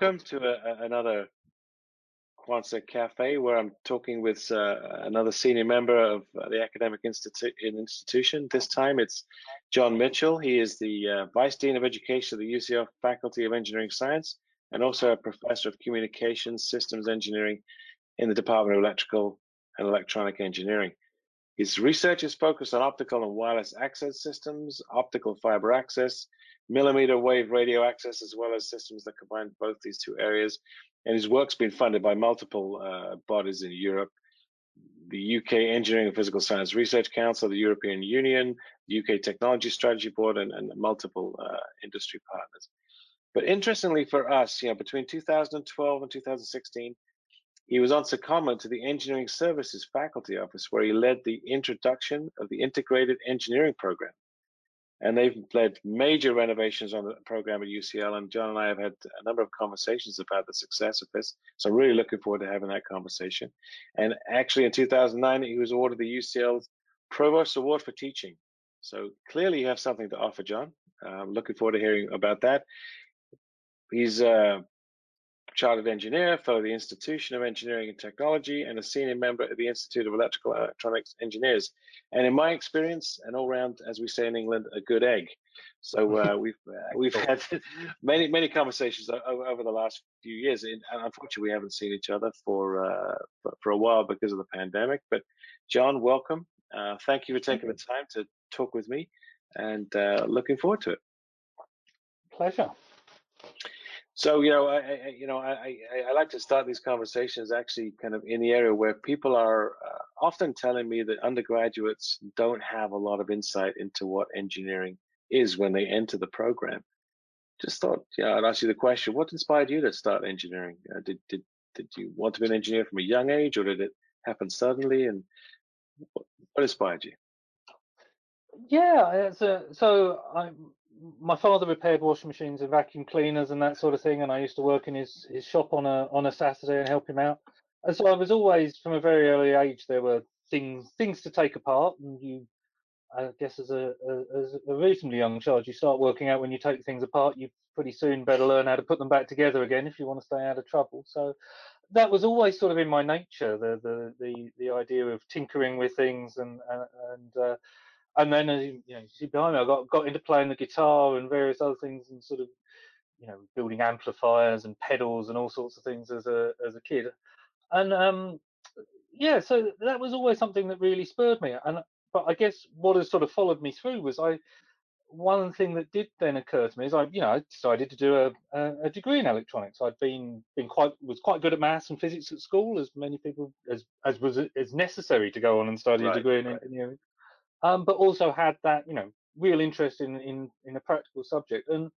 welcome to a, another Quanser Cafe, where I'm talking with uh, another senior member of uh, the academic institu institution. This time it's John Mitchell. He is the uh, Vice Dean of Education of the UCL Faculty of Engineering Science and also a Professor of Communications Systems Engineering in the Department of Electrical and Electronic Engineering. His research is focused on optical and wireless access systems, optical fiber access, millimeter wave radio access, as well as systems that combine both these two areas. And his work's been funded by multiple uh, bodies in Europe, the UK Engineering and Physical Science Research Council, the European Union, the UK Technology Strategy Board, and, and multiple uh, industry partners. But interestingly for us, you know, between 2012 and 2016, he was on secondment to the Engineering Sciences Faculty Office, where he led the introduction of the Integrated Engineering Program and they've led major renovations on the program at UCL. And John and I have had a number of conversations about the success of this. So I'm really looking forward to having that conversation. And actually, in 2009, he was awarded the UCL's Provost Award for Teaching. So clearly, you have something to offer, John. I'm looking forward to hearing about that. He's uh, chartered engineer, fellow of the Institution of Engineering and Technology, and a senior member of the Institute of Electrical and Electronics Engineers. And in my experience, and all round, as we say in England, a good egg. So uh, we've uh, we've had many many conversations over the last few years, and unfortunately, we haven't seen each other for uh, for a while because of the pandemic. But John, welcome. Uh, thank you for taking the time to talk with me, and uh, looking forward to it. Pleasure. So you know, I, I you know, I, I, I, like to start these conversations actually kind of in the area where people are uh, often telling me that undergraduates don't have a lot of insight into what engineering is when they enter the program. Just thought, yeah, I'd ask you the question: What inspired you to start engineering? Uh, did did did you want to be an engineer from a young age, or did it happen suddenly? And what, what inspired you? Yeah, so so I my father repaired washing machines and vacuum cleaners and that sort of thing, and I used to work in his his shop on a on a Saturday and help him out. And so I was always, from a very early age, there were things things to take apart, and you, I guess, as a, a as a reasonably young child, you start working out when you take things apart, you pretty soon better learn how to put them back together again if you want to stay out of trouble. So that was always sort of in my nature, the the the the idea of tinkering with things and and, and uh, and then as you, know, you see behind me, I got got into playing the guitar and various other things, and sort of you know building amplifiers and pedals and all sorts of things as a as a kid, and um, yeah, so that was always something that really spurred me. And but I guess what has sort of followed me through was I one thing that did then occur to me is I, you know, I decided to do a, a, a, degree in electronics. I'd been been quite was quite good at maths and physics at school, as many people as as was as necessary to go on and study right, a degree in right. engineering um, but also had that you know real interest in in in a practical subject. And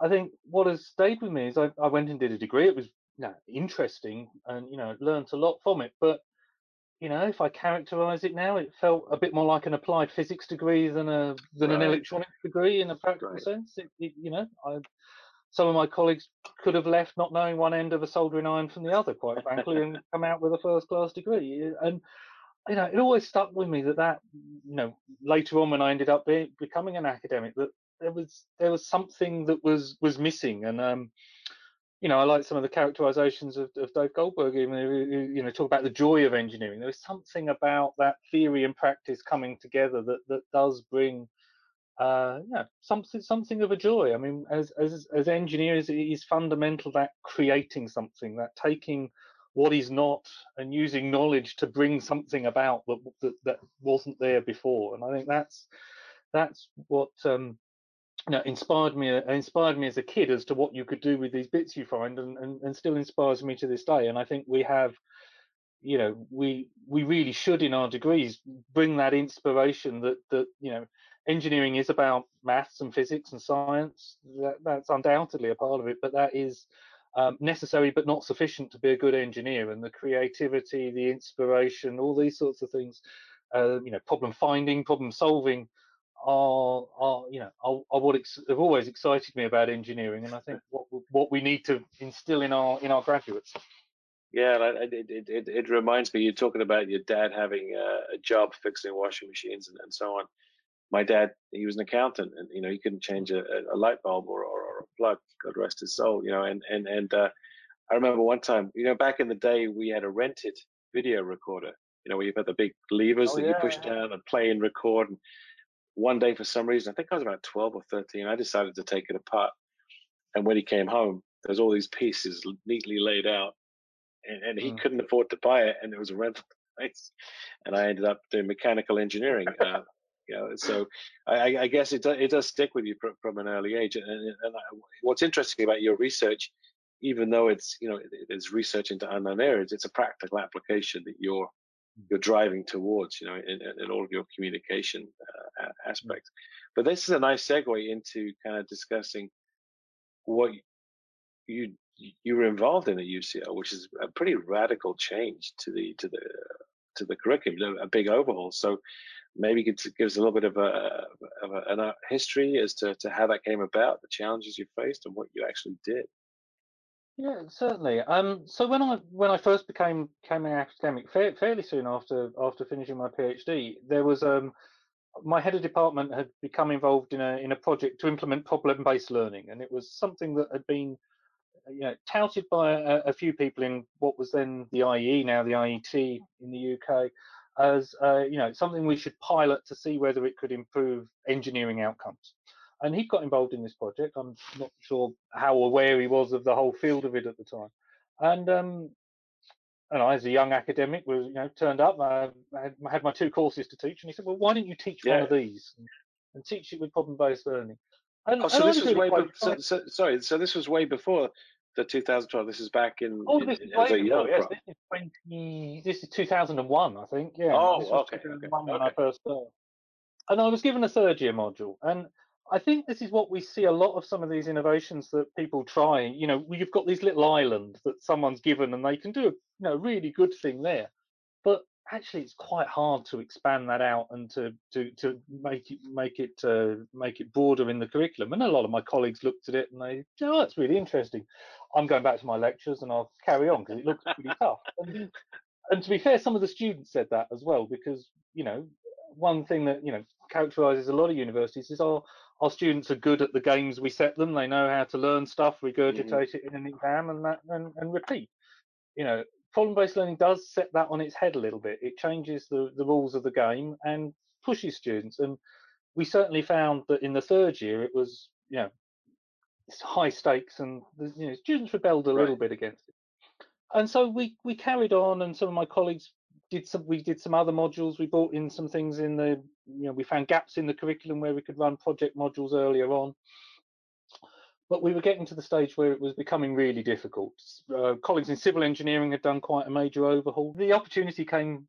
I think what has stayed with me is I, I went and did a degree. It was you know, interesting and you know learned a lot from it. But you know, if I characterize it now, it felt a bit more like an applied physics degree than a than right. an electronics degree in a practical right. sense. It, it, you know, I, some of my colleagues could have left not knowing one end of a soldering iron from the other, quite frankly, and come out with a first class degree. And you know, it always stuck with me that that, you know, later on when I ended up be, becoming an academic, that there was there was something that was was missing, and um, you know, I like some of the characterizations of, of Dave Goldberg, even you know, talk about the joy of engineering. There is something about that theory and practice coming together that that does bring, uh, yeah, something something of a joy. I mean, as as as engineers, it is fundamental that creating something, that taking what is not and using knowledge to bring something about that that, that wasn't there before. And i think that's that's what um, you know, inspired me inspired me as a kid as to what you could do with these bits you find and, and, and still inspires me to this day. And i think we have you know we we really should in our degrees bring that inspiration that that you know engineering is about maths and physics and science. That, that's undoubtedly a part of it but that is um, necessary but not sufficient to be a good engineer. And the creativity, the inspiration, all these sorts of things, uh, you know, problem finding, problem solving, are are you know are, are what have always excited me about engineering. And I think what what we need to instill in our in our graduates. Yeah, it, it, it, it reminds me, you're talking about your dad having a job fixing washing machines and, and so on. My dad, he was an accountant, and you know he couldn't change a, a light bulb or, or, or, a plug. God rest his soul. You know, and and and uh, I remember one time, you know, back in the day, we had a rented video recorder. You know, where you've got the big levers Oh, that yeah, you push down and play and record. And one day, for some reason, I think I was about 12 or 13, I decided to take it apart. And when he came home, there's all these pieces neatly laid out, and, and he Mm. couldn't afford to buy it, and it was a rental place. And I ended up doing mechanical engineering. Uh, you know, so I, I guess it does, it does stick with you from, from an early age. And, and I, what's interesting about your research, even though it's you know it, it's research into unknown areas, it's a practical application that you're you're driving towards, you know, in, in all of your communication uh, aspects. But this is a nice segue into kind of discussing what you you were involved in at UCL, which is a pretty radical change to the to the to the curriculum, a big overhaul. So maybe give us a little bit of a, of a, a history as to, to how that came about, the challenges you faced, and what you actually did. Yeah, certainly. Um, so when I when I first became became an academic, fa- fairly soon after after finishing my PhD, there was um, my head of department had become involved in a in a project to implement problem based learning, and it was something that had been you know touted by a, a few people in what was then the IE, now the IET in the UK, as uh, you know something we should pilot to see whether it could improve engineering outcomes and he got involved in this project. I'm not sure how aware he was of the whole field of it at the time. And um, and I, as a young academic, was you know turned up. I had, I had my two courses to teach, and he said, "Well, why don't you teach Yeah. one of these and, and teach it with problem-based learning?" And, Oh, so this was really way. Be- so, so, sorry, so this was way before the 2012. This is back in. Oh, in- this is as a young yes. This is 20. This is 2001, I think. Yeah. Oh, okay, okay, 2001 when I first started. And I was given a third year module, and I think this is what we see a lot of some of these innovations that people try. You know, you've got these little islands that someone's given, and they can do a you know really good thing there, actually it's quite hard to expand that out and to to to make it make it uh, make it broader in the curriculum. And a lot of my colleagues looked at it and they, oh, that's really interesting. I'm going back to my lectures and I'll carry on because it looks pretty tough. And, and to be fair, some of the students said that as well because you know one thing that you know characterizes a lot of universities is our our students are good at the games we set them. They know how to learn stuff, regurgitate it in an exam, and that and, and repeat. You know, problem-based learning does set that on its head a little bit. It changes the the rules of the game and pushes students. And we certainly found that in the third year it was you know it's high stakes, and the, you know students rebelled a little Right. bit against it. And so we we carried on, and some of my colleagues did some we did some other modules we brought in some things in the you know we found gaps in the curriculum where we could run project modules earlier on but we were getting to the stage where it was becoming really difficult uh, colleagues in civil engineering had done quite a major overhaul the opportunity came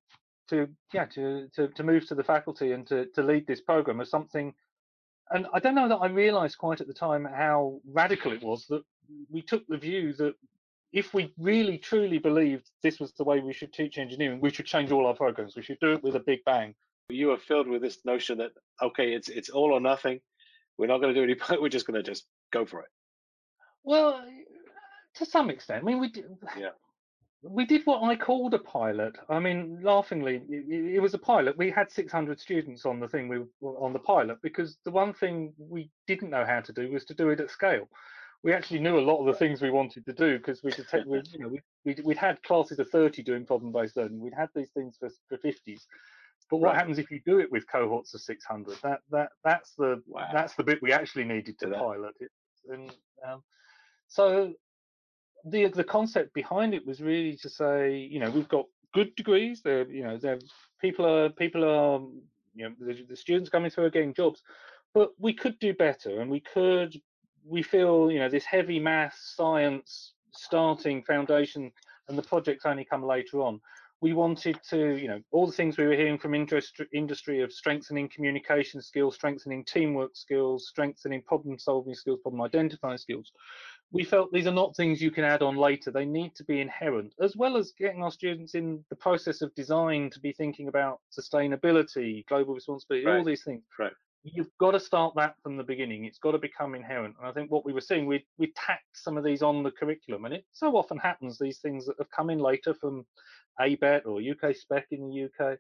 to yeah to to, to move to the faculty and to, to lead this program as something and i don't know that i realized quite at the time how radical it was that we took the view that if we really truly believed this was the way we should teach engineering, we should change all our programs. We should do it with a big bang. You are filled with this notion that okay, it's it's all or nothing. We're not going to do any. We're just going to just go for it. Well, uh, to some extent, I mean, we did, Yeah. we did what I called a pilot. I mean, laughingly, it, it was a pilot. We had 600 students on the thing we were on the pilot because the one thing we didn't know how to do was to do it at scale. We actually knew a lot of the things we wanted to do because we detect, we, you know, we, we we'd had classes of 30 doing problem-based learning. We'd had these things for for 50s. But what Right. happens if you do it with cohorts of 600? That that that's the Wow. that's the bit we actually needed to pilot it. And um, so the the concept behind it was really to say, you know, we've got good degrees. They're you know, they're people are people are you know the, the students coming through are getting jobs, but we could do better, and we could. We feel you know this heavy maths, science, starting foundation, and the projects only come later on. We wanted to, you know, all the things we were hearing from industry, industry of strengthening communication skills, strengthening teamwork skills, strengthening problem solving skills, problem identifying skills we felt these are not things you can add on later. They need to be inherent, as well as getting our students in the process of design to be thinking about sustainability, global responsibility, all these things. Right. You've got to start that from the beginning. It's got to become inherent. And I think what we were seeing, we we tacked some of these on the curriculum, and it so often happens these things that have come in later from ABET or UK Spec in the UK.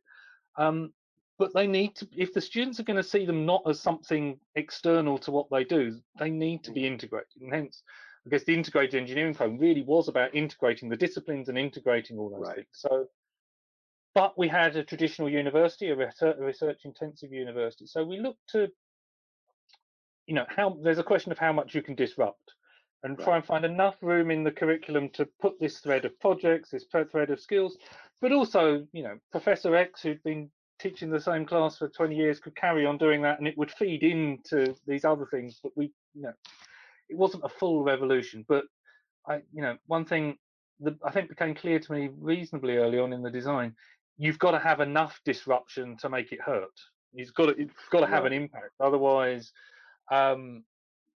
Um, but they need to if the students are going to see them not as something external to what they do they need to be mm. integrated and hence i guess the integrated engineering program really was about integrating the disciplines and integrating all those right. things so but we had a traditional university a research intensive university so we looked to you know how there's a question of how much you can disrupt and right. try and find enough room in the curriculum to put this thread of projects this thread of skills but also you know professor x who'd been teaching the same class for 20 years could carry on doing that and it would feed into these other things but we you know it wasn't a full revolution but i you know one thing that i think became clear to me reasonably early on in the design you've got to have enough disruption to make it hurt you've got to it's got to have an impact otherwise um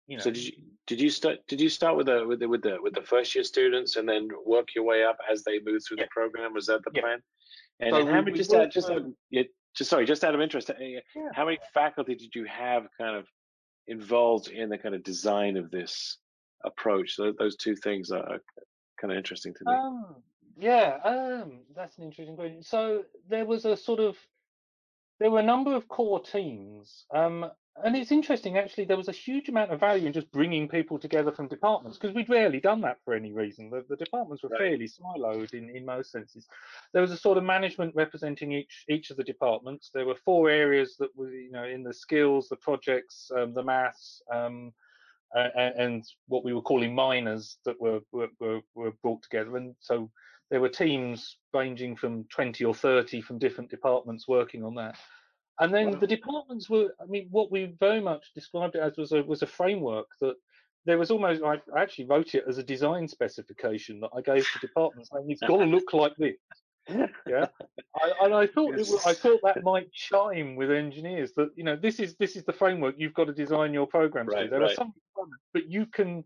you know, so did you did you start did you start with the with the with the with the first year students and then work your way up as they move through yeah. the program was that the yeah. plan and, so how many just out, just out, just sorry, just out of interest, uh, yeah. how many faculty did you have kind of involved in the kind of design of this approach? So those two things are kind of interesting to me. Um, yeah, um, that's an interesting question. So there was a sort of there were a number of core teams. Um, and it's interesting actually there was a huge amount of value in just bringing people together from departments because we'd rarely done that for any reason the, the departments were right. fairly siloed in, in most senses there was a sort of management representing each each of the departments there were four areas that were you know in the skills the projects um, the maths um, uh, and what we were calling minors that were, were were were brought together and so there were teams ranging from 20 or 30 from different departments working on that and then wow. the departments were, I mean, what we very much described it as was a was a framework that there was almost I actually wrote it as a design specification that I gave to departments saying it's got to look like this. Yeah, I, and I thought yes. was, I thought that might chime with engineers that you know this is this is the framework you've got to design your programs right, to. There right. are some, but you can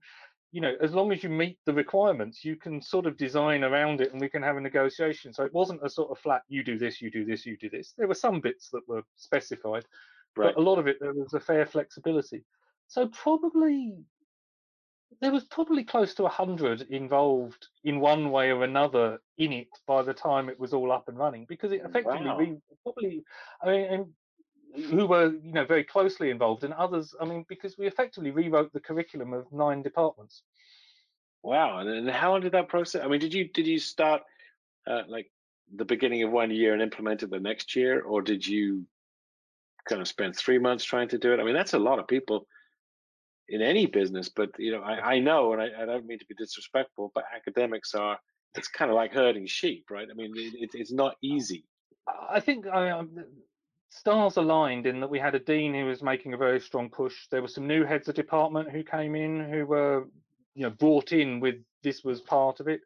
you know, as long as you meet the requirements, you can sort of design around it and we can have a negotiation. So it wasn't a sort of flat, you do this, you do this, you do this. There were some bits that were specified, right. but a lot of it, there was a fair flexibility. So probably, there was probably close to 100 involved in one way or another in it by the time it was all up and running because it oh, effectively, wow. we probably, I mean, who were you know very closely involved and others i mean because we effectively rewrote the curriculum of nine departments. Wow and how long did that process i mean did you did you start uh, like the beginning of one year and implement it the next year or did you kind of spend three months trying to do it? I mean that's a lot of people in any business but you know i, I know and I, I don't mean to be disrespectful but academics are it's kind of like herding sheep right? I mean it, it's not easy. I think I, stars aligned in that we had a dean who was making a very strong push. There were some new heads of department who came in who were, you know, brought in with this was part of it.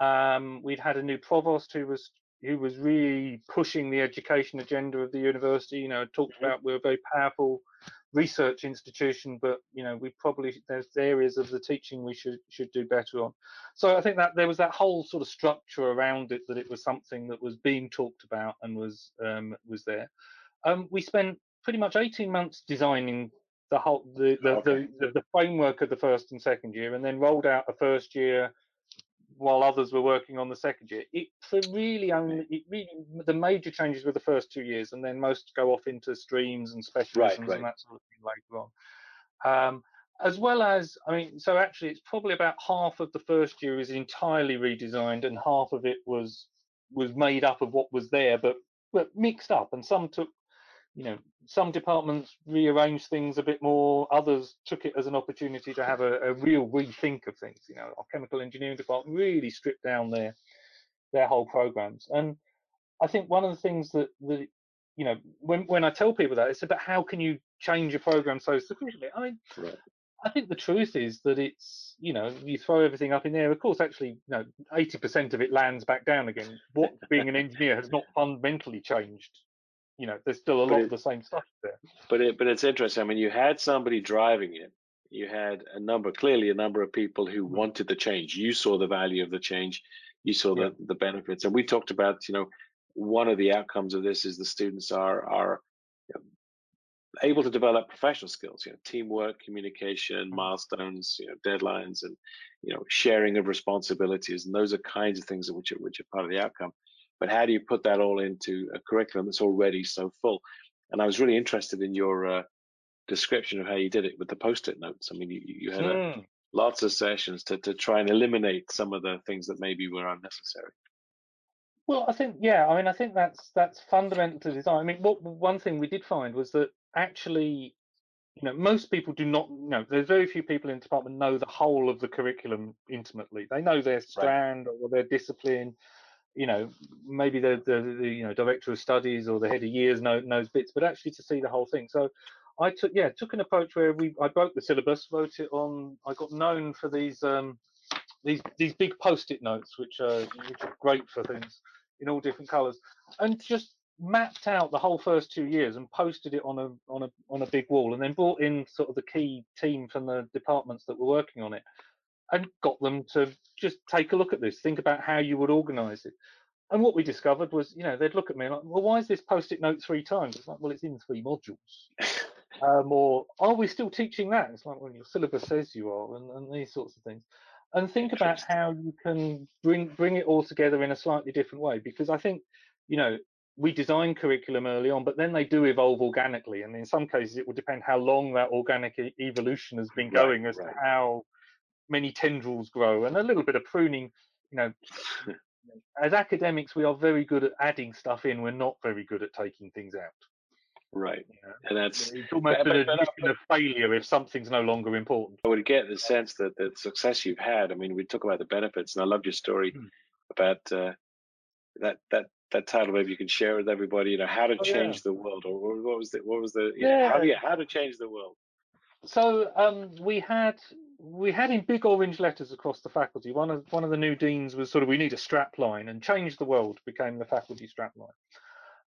Um, we'd had a new provost who was who was really pushing the education agenda of the university. You know, talked mm-hmm. about we're very powerful research institution, but you know, we probably there's areas of the teaching we should should do better on. So I think that there was that whole sort of structure around it that it was something that was being talked about and was um, was there. Um, we spent pretty much 18 months designing the whole the the, okay. the, the, the framework of the first and second year, and then rolled out a first year while others were working on the second year. It really only it really the major changes were the first two years, and then most go off into streams and specialisms right, right. and that sort of thing later on. Um, as well as, I mean, so actually, it's probably about half of the first year is entirely redesigned, and half of it was was made up of what was there, but but mixed up, and some took you know, some departments rearranged things a bit more. Others took it as an opportunity to have a, a real rethink of things. You know, our chemical engineering department really stripped down their their whole programs. And I think one of the things that that you know, when when I tell people that, it's about how can you change a program so sufficiently. I mean, right. I think the truth is that it's you know you throw everything up in there. Of course, actually, you know, eighty percent of it lands back down again. What being an engineer has not fundamentally changed you know, there's still a lot it, of the same stuff there. But it, but it's interesting. I mean, you had somebody driving it. You had a number, clearly a number of people who mm-hmm. wanted the change. You saw the value of the change. You saw yeah. the the benefits, and we talked about, you know, one of the outcomes of this is the students are are you know, able to develop professional skills, you know, teamwork, communication, mm-hmm. milestones, you know, deadlines, and you know, sharing of responsibilities, and those are kinds of things which are which are part of the outcome. But how do you put that all into a curriculum that's already so full? And I was really interested in your uh, description of how you did it with the post-it notes. I mean, you, you had a, hmm. lots of sessions to, to try and eliminate some of the things that maybe were unnecessary. Well, I think yeah. I mean, I think that's that's fundamental to design. I mean, what one thing we did find was that actually, you know, most people do not you know. There's very few people in the department know the whole of the curriculum intimately. They know their strand right. or their discipline. You know, maybe the, the, the you know director of studies or the head of years know, knows bits, but actually to see the whole thing. So I took yeah took an approach where we I broke the syllabus, wrote it on. I got known for these um, these these big post-it notes, which are which are great for things in all different colours, and just mapped out the whole first two years and posted it on a on a on a big wall, and then brought in sort of the key team from the departments that were working on it, and got them to just take a look at this, think about how you would organise it. And what we discovered was, you know, they'd look at me like, well, why is this post-it note three times? It's like, well, it's in three modules. um, or are we still teaching that? It's like, well, your syllabus says you are, and, and these sorts of things and think about how you can bring bring it all together in a slightly different way because i think you know we design curriculum early on but then they do evolve organically and in some cases it will depend how long that organic e- evolution has been going right, as right. to how many tendrils grow and a little bit of pruning you know as academics we are very good at adding stuff in we're not very good at taking things out Right. Yeah. And that's it's almost an admission of failure if something's no longer important. I would get the sense that the success you've had, I mean, we talk about the benefits, and I loved your story mm. about uh, that that that title. Maybe you can share with everybody, you know, how to oh, change yeah. the world, or what was the what was the yeah, how, yeah how to change the world. So um, we had we had in big orange letters across the faculty. One of one of the new deans was sort of we need a strap line, and change the world became the faculty strap line.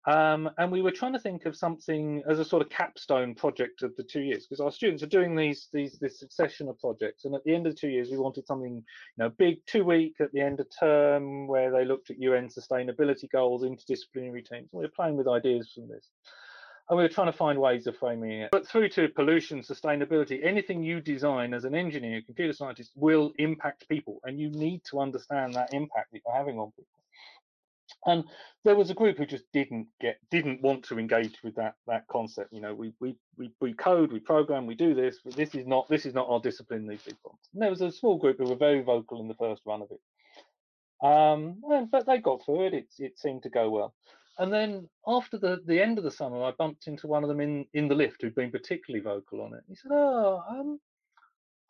Um, and we were trying to think of something as a sort of capstone project of the two years because our students are doing these these this succession of projects and at the end of the two years we wanted something you know big two week at the end of term where they looked at UN sustainability goals interdisciplinary teams we were playing with ideas from this and we were trying to find ways of framing it. But through to pollution sustainability anything you design as an engineer computer scientist will impact people. And you need to understand that impact that you're having on people. And there was a group who just didn't get didn't want to engage with that that concept. You know we we we, we code we program we do this but this is not this is not our discipline these people and there was a small group who were very vocal in the first run of it. Um and, but they got through it. It, it seemed to go well and then after the the end of the summer i bumped into one of them in in the lift who'd been particularly vocal on it he said oh um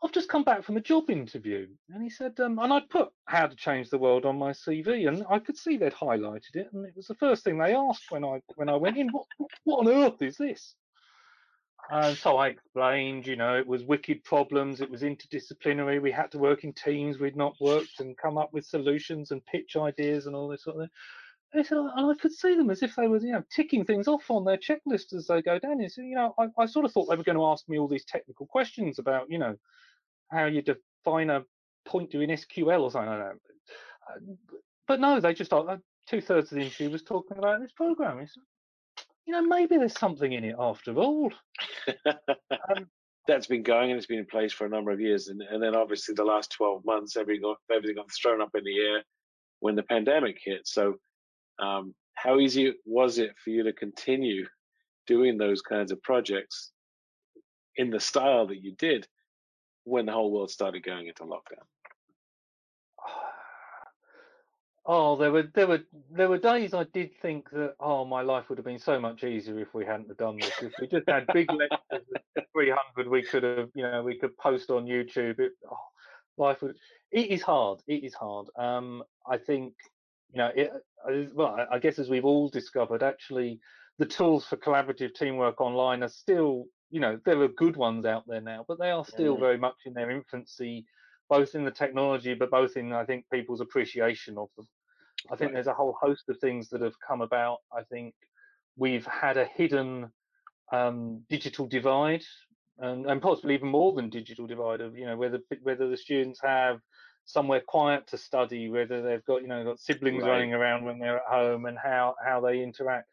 I've just come back from a job interview. And he said, um, and I'd put how to change the world on my CV, and I could see they'd highlighted it, and it was the first thing they asked when I when I went in. What what on earth is this? And so I explained, you know, it was wicked problems, it was interdisciplinary, we had to work in teams we'd not worked and come up with solutions and pitch ideas and all this sort of thing. And, and I could see them as if they were, you know, ticking things off on their checklist as they go down. You know, I, I sort of thought they were going to ask me all these technical questions about, you know, how you define a pointer in SQL or something like that. Uh, but no, they just uh, two thirds of the interview was talking about this program. It's, you know, maybe there's something in it after all. um, That's been going and it's been in place for a number of years, and, and then obviously the last 12 months, everything got, everything got thrown up in the air when the pandemic hit. So, um, how easy was it for you to continue doing those kinds of projects in the style that you did when the whole world started going into lockdown? Oh, there were there were there were days I did think that oh my life would have been so much easier if we hadn't have done this. If we just had big lectures, three hundred, we could have you know we could post on YouTube. It, oh, life would. It is hard. It is hard. Um, I think you know it. Well, I guess as we've all discovered, actually, the tools for collaborative teamwork online are still you know there are good ones out there now, but they are still very much in their infancy, both in the technology, but both in I think people's appreciation of them. I think right. there's a whole host of things that have come about. I think we've had a hidden um, digital divide, and, and possibly even more than digital divide of you know whether whether the students have somewhere quiet to study, whether they've got you know got siblings right. running around when they're at home, and how how they interact.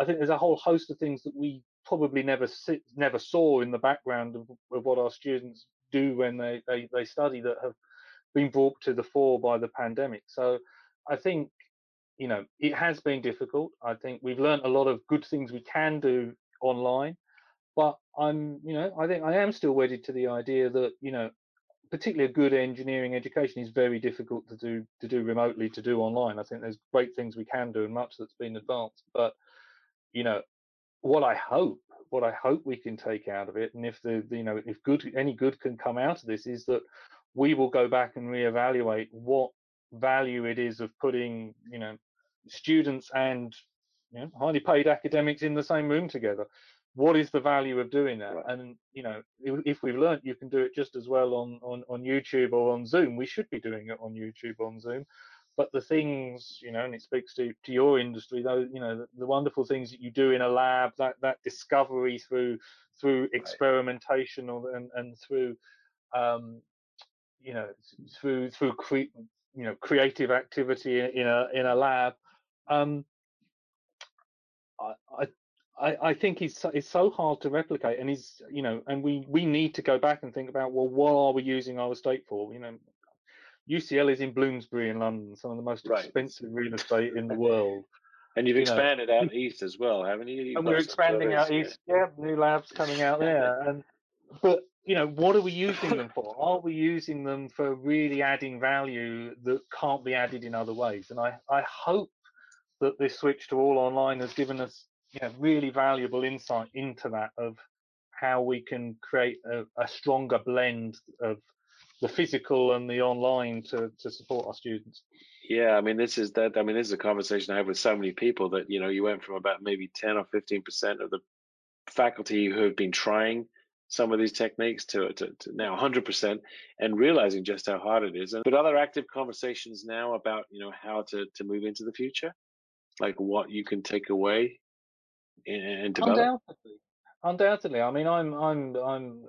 I think there's a whole host of things that we probably never sit, never saw in the background of, of what our students do when they, they, they study that have been brought to the fore by the pandemic. So I think you know, it has been difficult. I think we've learned a lot of good things we can do online, but I'm, you know, I think I am still wedded to the idea that, you know, particularly a good engineering education is very difficult to do to do remotely to do online. I think there's great things we can do and much that's been advanced, but you know, what I hope, what I hope we can take out of it, and if the, the you know, if good any good can come out of this, is that we will go back and reevaluate what value it is of putting you know students and you know, highly paid academics in the same room together what is the value of doing that? Right. and you know if, if, we've learned you can do it just as well on, on on youtube or on zoom. We should be doing it on youtube on zoom. But the things you know and it speaks to to your industry though you know the, the wonderful things that you do in a lab that that discovery through through experimentation or and, and through um you know through through cre- you know creative activity in a in a lab um I, I, I think it's it's so hard to replicate, and he's you know, and we we need to go back and think about well, what are we using our estate for? You know, UCL is in Bloomsbury in London, some of the most right. expensive real estate in the world. And you've you expanded know. out east as well, haven't you? You've and we're expanding out east. Yeah, new labs coming out there. And but you know, what are we using them for? Are we using them for really adding value that can't be added in other ways? And I, I hope that this switch to all online has given us know, really valuable insight into that of how we can create a, a stronger blend of the physical and the online to, to support our students. Yeah, I mean, this is that. I mean, this is a conversation I have with so many people that you know, you went from about maybe ten or fifteen percent of the faculty who have been trying some of these techniques to, to, to now 100% and realizing just how hard it is. And, But other active conversations now about you know how to to move into the future, like what you can take away and develop. Undoubtedly, undoubtedly. I mean, I'm I'm I'm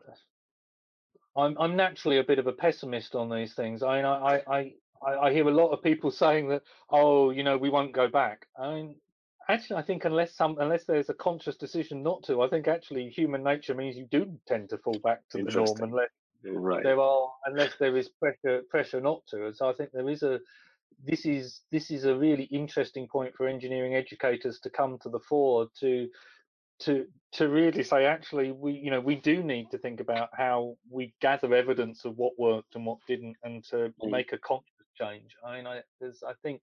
I'm I'm naturally a bit of a pessimist on these things. I mean, I I I, I hear a lot of people saying that, oh, you know, we won't go back. I mean, actually, I think unless some unless there's a conscious decision not to, I think actually human nature means you do tend to fall back to the norm unless right. there are unless there is pressure pressure not to. And so I think there is a this is this is a really interesting point for engineering educators to come to the fore to to to really say actually we you know we do need to think about how we gather evidence of what worked and what didn't and to mm. make a conscious change i mean i there's i think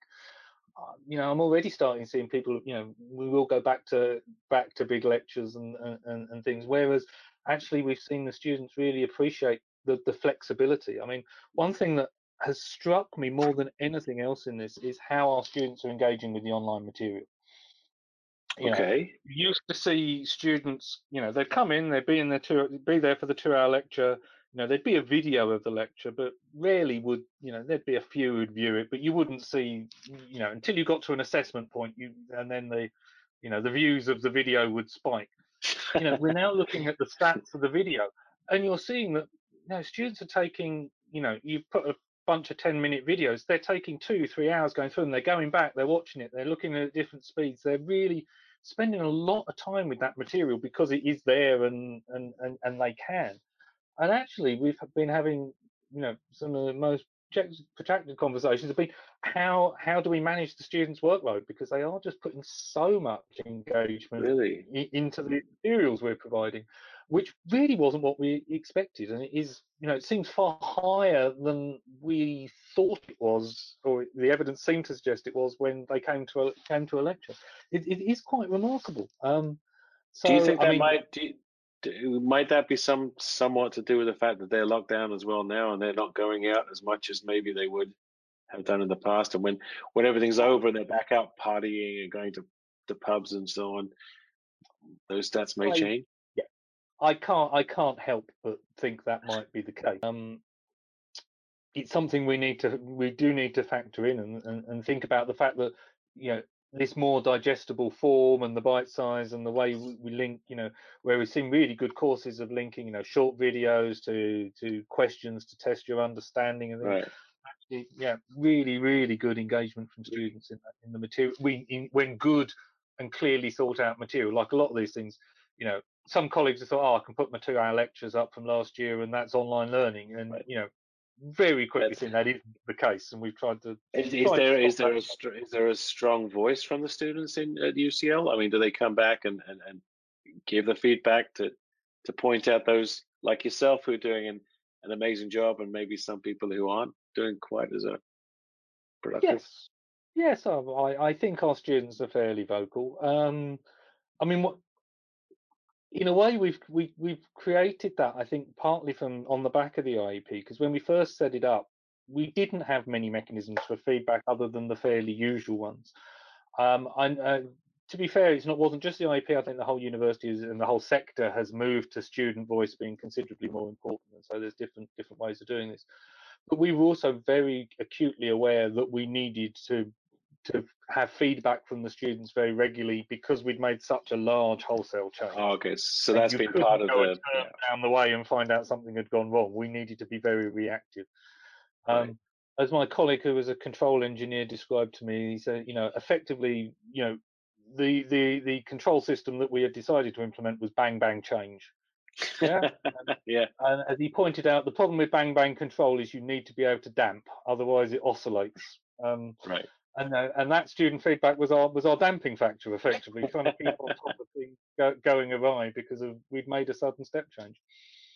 uh, you know i'm already starting seeing people you know we will go back to back to big lectures and and, and things whereas actually we've seen the students really appreciate the, the flexibility i mean one thing that has struck me more than anything else in this is how our students are engaging with the online material. You okay. Know, you used to see students, you know, they'd come in, they'd be in their two, be there for the two-hour lecture. You know, there'd be a video of the lecture, but rarely would, you know, there'd be a few who'd view it, but you wouldn't see, you know, until you got to an assessment point, you, and then the, you know, the views of the video would spike. You know, we're now looking at the stats of the video, and you're seeing that, you know, students are taking, you know, you put a bunch of 10 minute videos. They're taking two three hours going through them. They're going back they're watching it they're looking at different speeds. They're really spending a lot of time with that material because it is there and and and, and they can. And actually we've been having you know some of the most protracted conversations have been how how do we manage the students workload? Because they are just putting so much engagement really? into the materials we're providing which really wasn't what we expected. And it is, you know, it seems far higher than we thought it was, or the evidence seemed to suggest it was when they came to a came to a lecture. It, it is quite remarkable. Um, so, do you think I mean, might do, do, might that be some somewhat to do with the fact that they're locked down as well now, and they're not going out as much as maybe they would have done in the past, and when when everything's over and they're back out partying and going to the pubs and so on, those stats may change. I can't I can't help but think that might be the case. Um, it's something we need to we do need to factor in and, and, and think about the fact that you know this more digestible form and the bite size and the way we, we, link you know where we've seen really good courses of linking you know short videos to to questions to test your understanding and right. actually yeah really really good engagement from students in that, in the material we in, when good and clearly thought out material like a lot of these things you know some colleagues have thought, oh, I can put my two-hour lectures up from last year, and that's online learning. And right. you know, very quickly seen that isn't the case, and we've tried to. Is, is there is there a is there a strong voice from the students in at UCL? I mean, do they come back and, and, and give the feedback to to point out those like yourself who are doing an, an amazing job, and maybe some people who aren't doing quite as a productive? Yes, yes, I I think our students are fairly vocal. Um, I mean, what in a way we've we, we've created that i think partly from on the back of the iep because when we first set it up we didn't have many mechanisms for feedback other than the fairly usual ones. Um, and uh, to be fair it's not wasn't just the iep i think the whole university is, and the whole sector has moved to student voice being considerably more important and so there's different different ways of doing this. But we were also very acutely aware that we needed to to have feedback from the students very regularly because we'd made such a large wholesale change. Oh, okay, so that's been part of the yeah. down the way and find out something had gone wrong. We needed to be very reactive. Um, right. As my colleague, who was a control engineer, described to me, he said, you know, effectively, you know, the the the control system that we had decided to implement was bang bang change. Yeah. yeah. And as he pointed out, the problem with bang bang control is you need to be able to damp, otherwise it oscillates. Um, right and uh, and that student feedback was our was our damping factor effectively trying to keep on top of things go, going awry because of we'd made a sudden step change.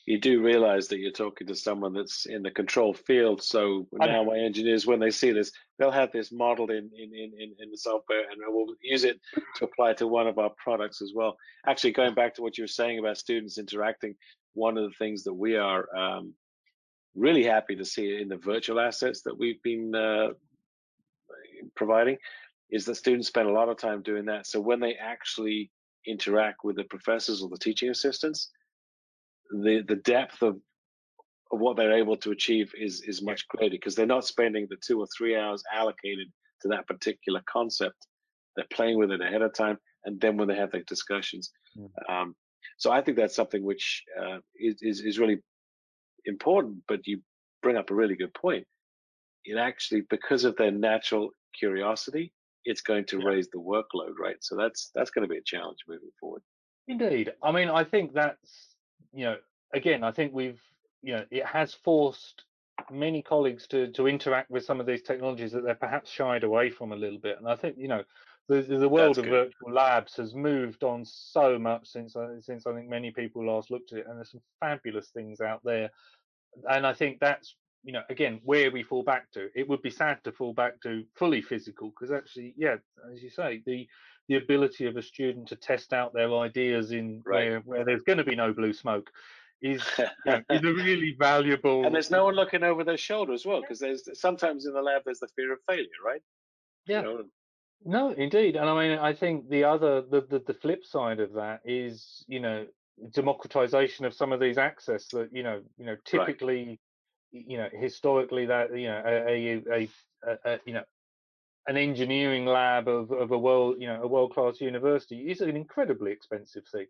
You do realize that you're talking to someone that's in the control field so now my engineers when they see this they'll have this modeled in in, in in the software and we'll use it to apply to one of our products as well. Actually going back to what you were saying about students interacting one of the things that we are um, really happy to see in the virtual assets that we've been uh, providing is that students spend a lot of time doing that. So when they actually interact with the professors or the teaching assistants, the the depth of of what they're able to achieve is is much greater because they're not spending the two or three hours allocated to that particular concept. They're playing with it ahead of time, and then when they have their discussions. Mm. Um, so I think that's something which uh, is, is is really important. But you bring up a really good point. It actually, because of their natural curiosity, it's going to yeah. raise the workload, right? So that's that's going to be a challenge moving forward. Indeed. I mean, I think that's you know, again, I think we've you know, it has forced many colleagues to to interact with some of these technologies that they're perhaps shied away from a little bit. And I think you know, the the world that's of good. virtual labs has moved on so much since uh, since I think many people last looked at it, and there's some fabulous things out there. And I think that's you know, again, where we fall back to. It would be sad to fall back to fully physical because actually, yeah, as you say, the the ability of a student to test out their ideas in right. where, where there's going to be no blue smoke is you know, is a really valuable. And there's no one looking over their shoulder as well because there's sometimes in the lab there's the fear of failure, right? Yeah. You know? No, indeed, and I mean, I think the other, the, the the flip side of that is, you know, democratization of some of these access that you know, you know, typically. Right you know historically that you know a, a, a, a you know an engineering lab of, of a world you know a world class university is an incredibly expensive thing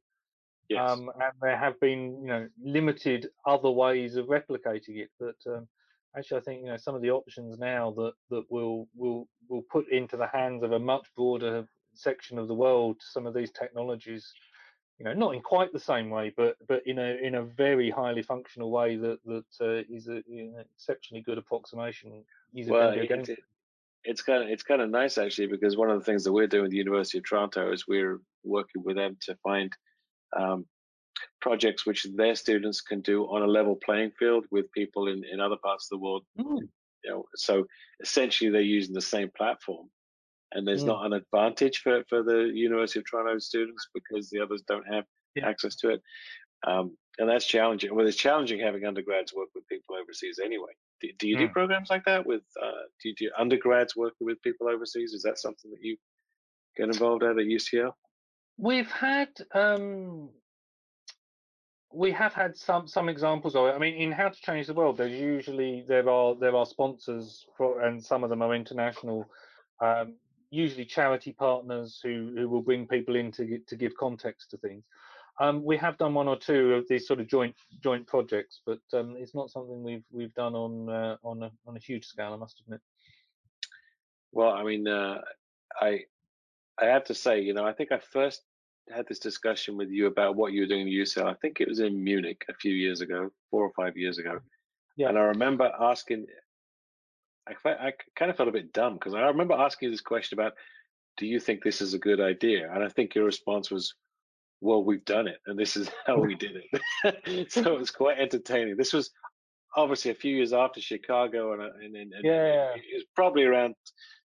yes. Um, and there have been you know limited other ways of replicating it but um, actually I think you know some of the options now that that will will will put into the hands of a much broader section of the world some of these technologies you know, not in quite the same way, but but in a in a very highly functional way that that uh, is a, you know, exceptionally good approximation. Well, it, it, it's kind of it's kind of nice actually because one of the things that we're doing with the University of Toronto is we're working with them to find um, projects which their students can do on a level playing field with people in, in other parts of the world. Mm. You know, so essentially they're using the same platform and there's mm. not an advantage for, for the University of Toronto students because the others don't have yeah. access to it. Um, and that's challenging. Well, it's challenging having undergrads work with people overseas anyway. Do, do you mm. do programs like that with? Uh, do you do undergrads working with people overseas? Is that something that you get involved at at UCL? We've had um, we have had some some examples of it. I mean, in How to Change the World, there's usually there are there are sponsors for, and some of them are international um, usually charity partners who, who will bring people in to, to give context to things. Um, we have done one or two of these sort of joint joint projects, but um, it's not something we've we've done on uh, on a on a huge scale. I must admit. Well, I mean, uh, I I have to say, you know, I think I first had this discussion with you about what you were doing in UCL. I think it was in Munich a few years ago, four or five years ago, Yeah. And I remember asking, I, I kind of felt a bit dumb because I remember asking you this question about, do you think this is a good idea? And I think your response was, well, we've done it, and this is how we did it. so it was quite entertaining. This was obviously a few years after Chicago, and and, and, and Yeah. it was probably around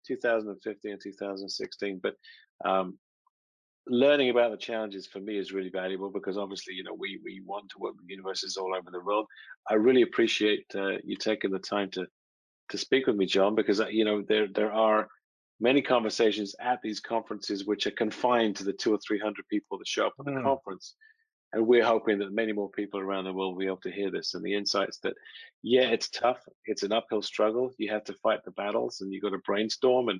2015 and 2016. But um, learning about the challenges for me is really valuable because obviously, you know, we we want to work with universities all over the world. I really appreciate uh, you taking the time to to speak with me, John, because uh, you know there there are many conversations at these conferences which are confined to the two or three hundred people that show up at the Mm. conference. And we're hoping that many more people around the world will be able to hear this and the insights that, yeah, it's tough. It's an uphill struggle. You have to fight the battles and you've got to brainstorm and,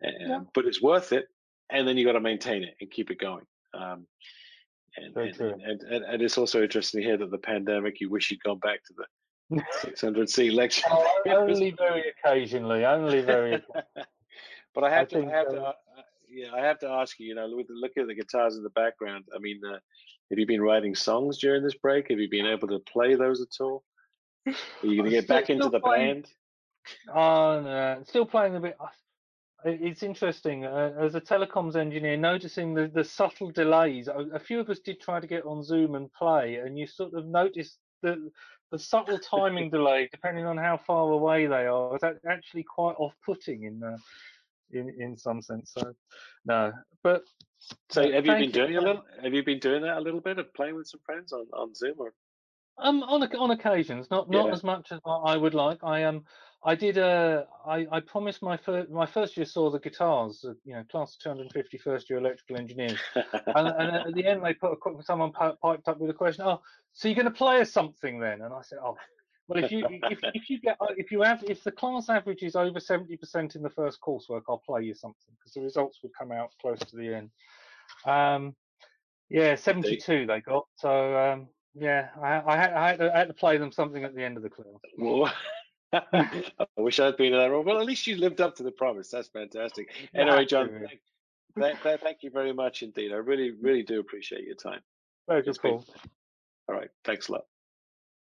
and Yeah. but it's worth it. And then you've got to maintain it and keep it going. Um, and, and, and, and, and it's also interesting to hear that the pandemic, you wish you'd gone back to the 600 C lecture. Oh, only very occasionally. Only very. but I have I to, think, I have to, uh, uh, uh, yeah, I have to ask you. You know, with look at the guitars in the background. I mean, uh, have you been writing songs during this break? Have you been able to play those at all? Are you going to get back into the playing. band? Oh no, still playing a bit. It's interesting uh, as a telecoms engineer, noticing the, the subtle delays. A, a few of us did try to get on Zoom and play, and you sort of notice the the subtle timing delay, depending on how far away they are, is actually quite off-putting in uh, in in some sense. So no, but So have you been you. doing a little? Have you been doing that a little bit of playing with some friends on, on Zoom or? Um, on on occasions, not not Yeah. as much as I would like. I um, I did uh, I I promised my first my first year saw the guitars, uh, you know, class of 250 first year electrical engineers, and, and at the end they put a, someone piped up with a question. Oh, so you're going to play us something then? And I said, oh, well if you if if you get if you have if the class average is over 70% in the first coursework, I'll play you something because the results would come out close to the end. Um, yeah, 72 they got. So um, yeah, I, I, had, I, had to, I had to play them something at the end of the class. Well, I wish I'd been in that role. Well, at least you lived up to the promise. That's fantastic. Anyway, John, thank, thank, you very much indeed. I really, really do appreciate your time. Very good call. All right. Thanks a lot.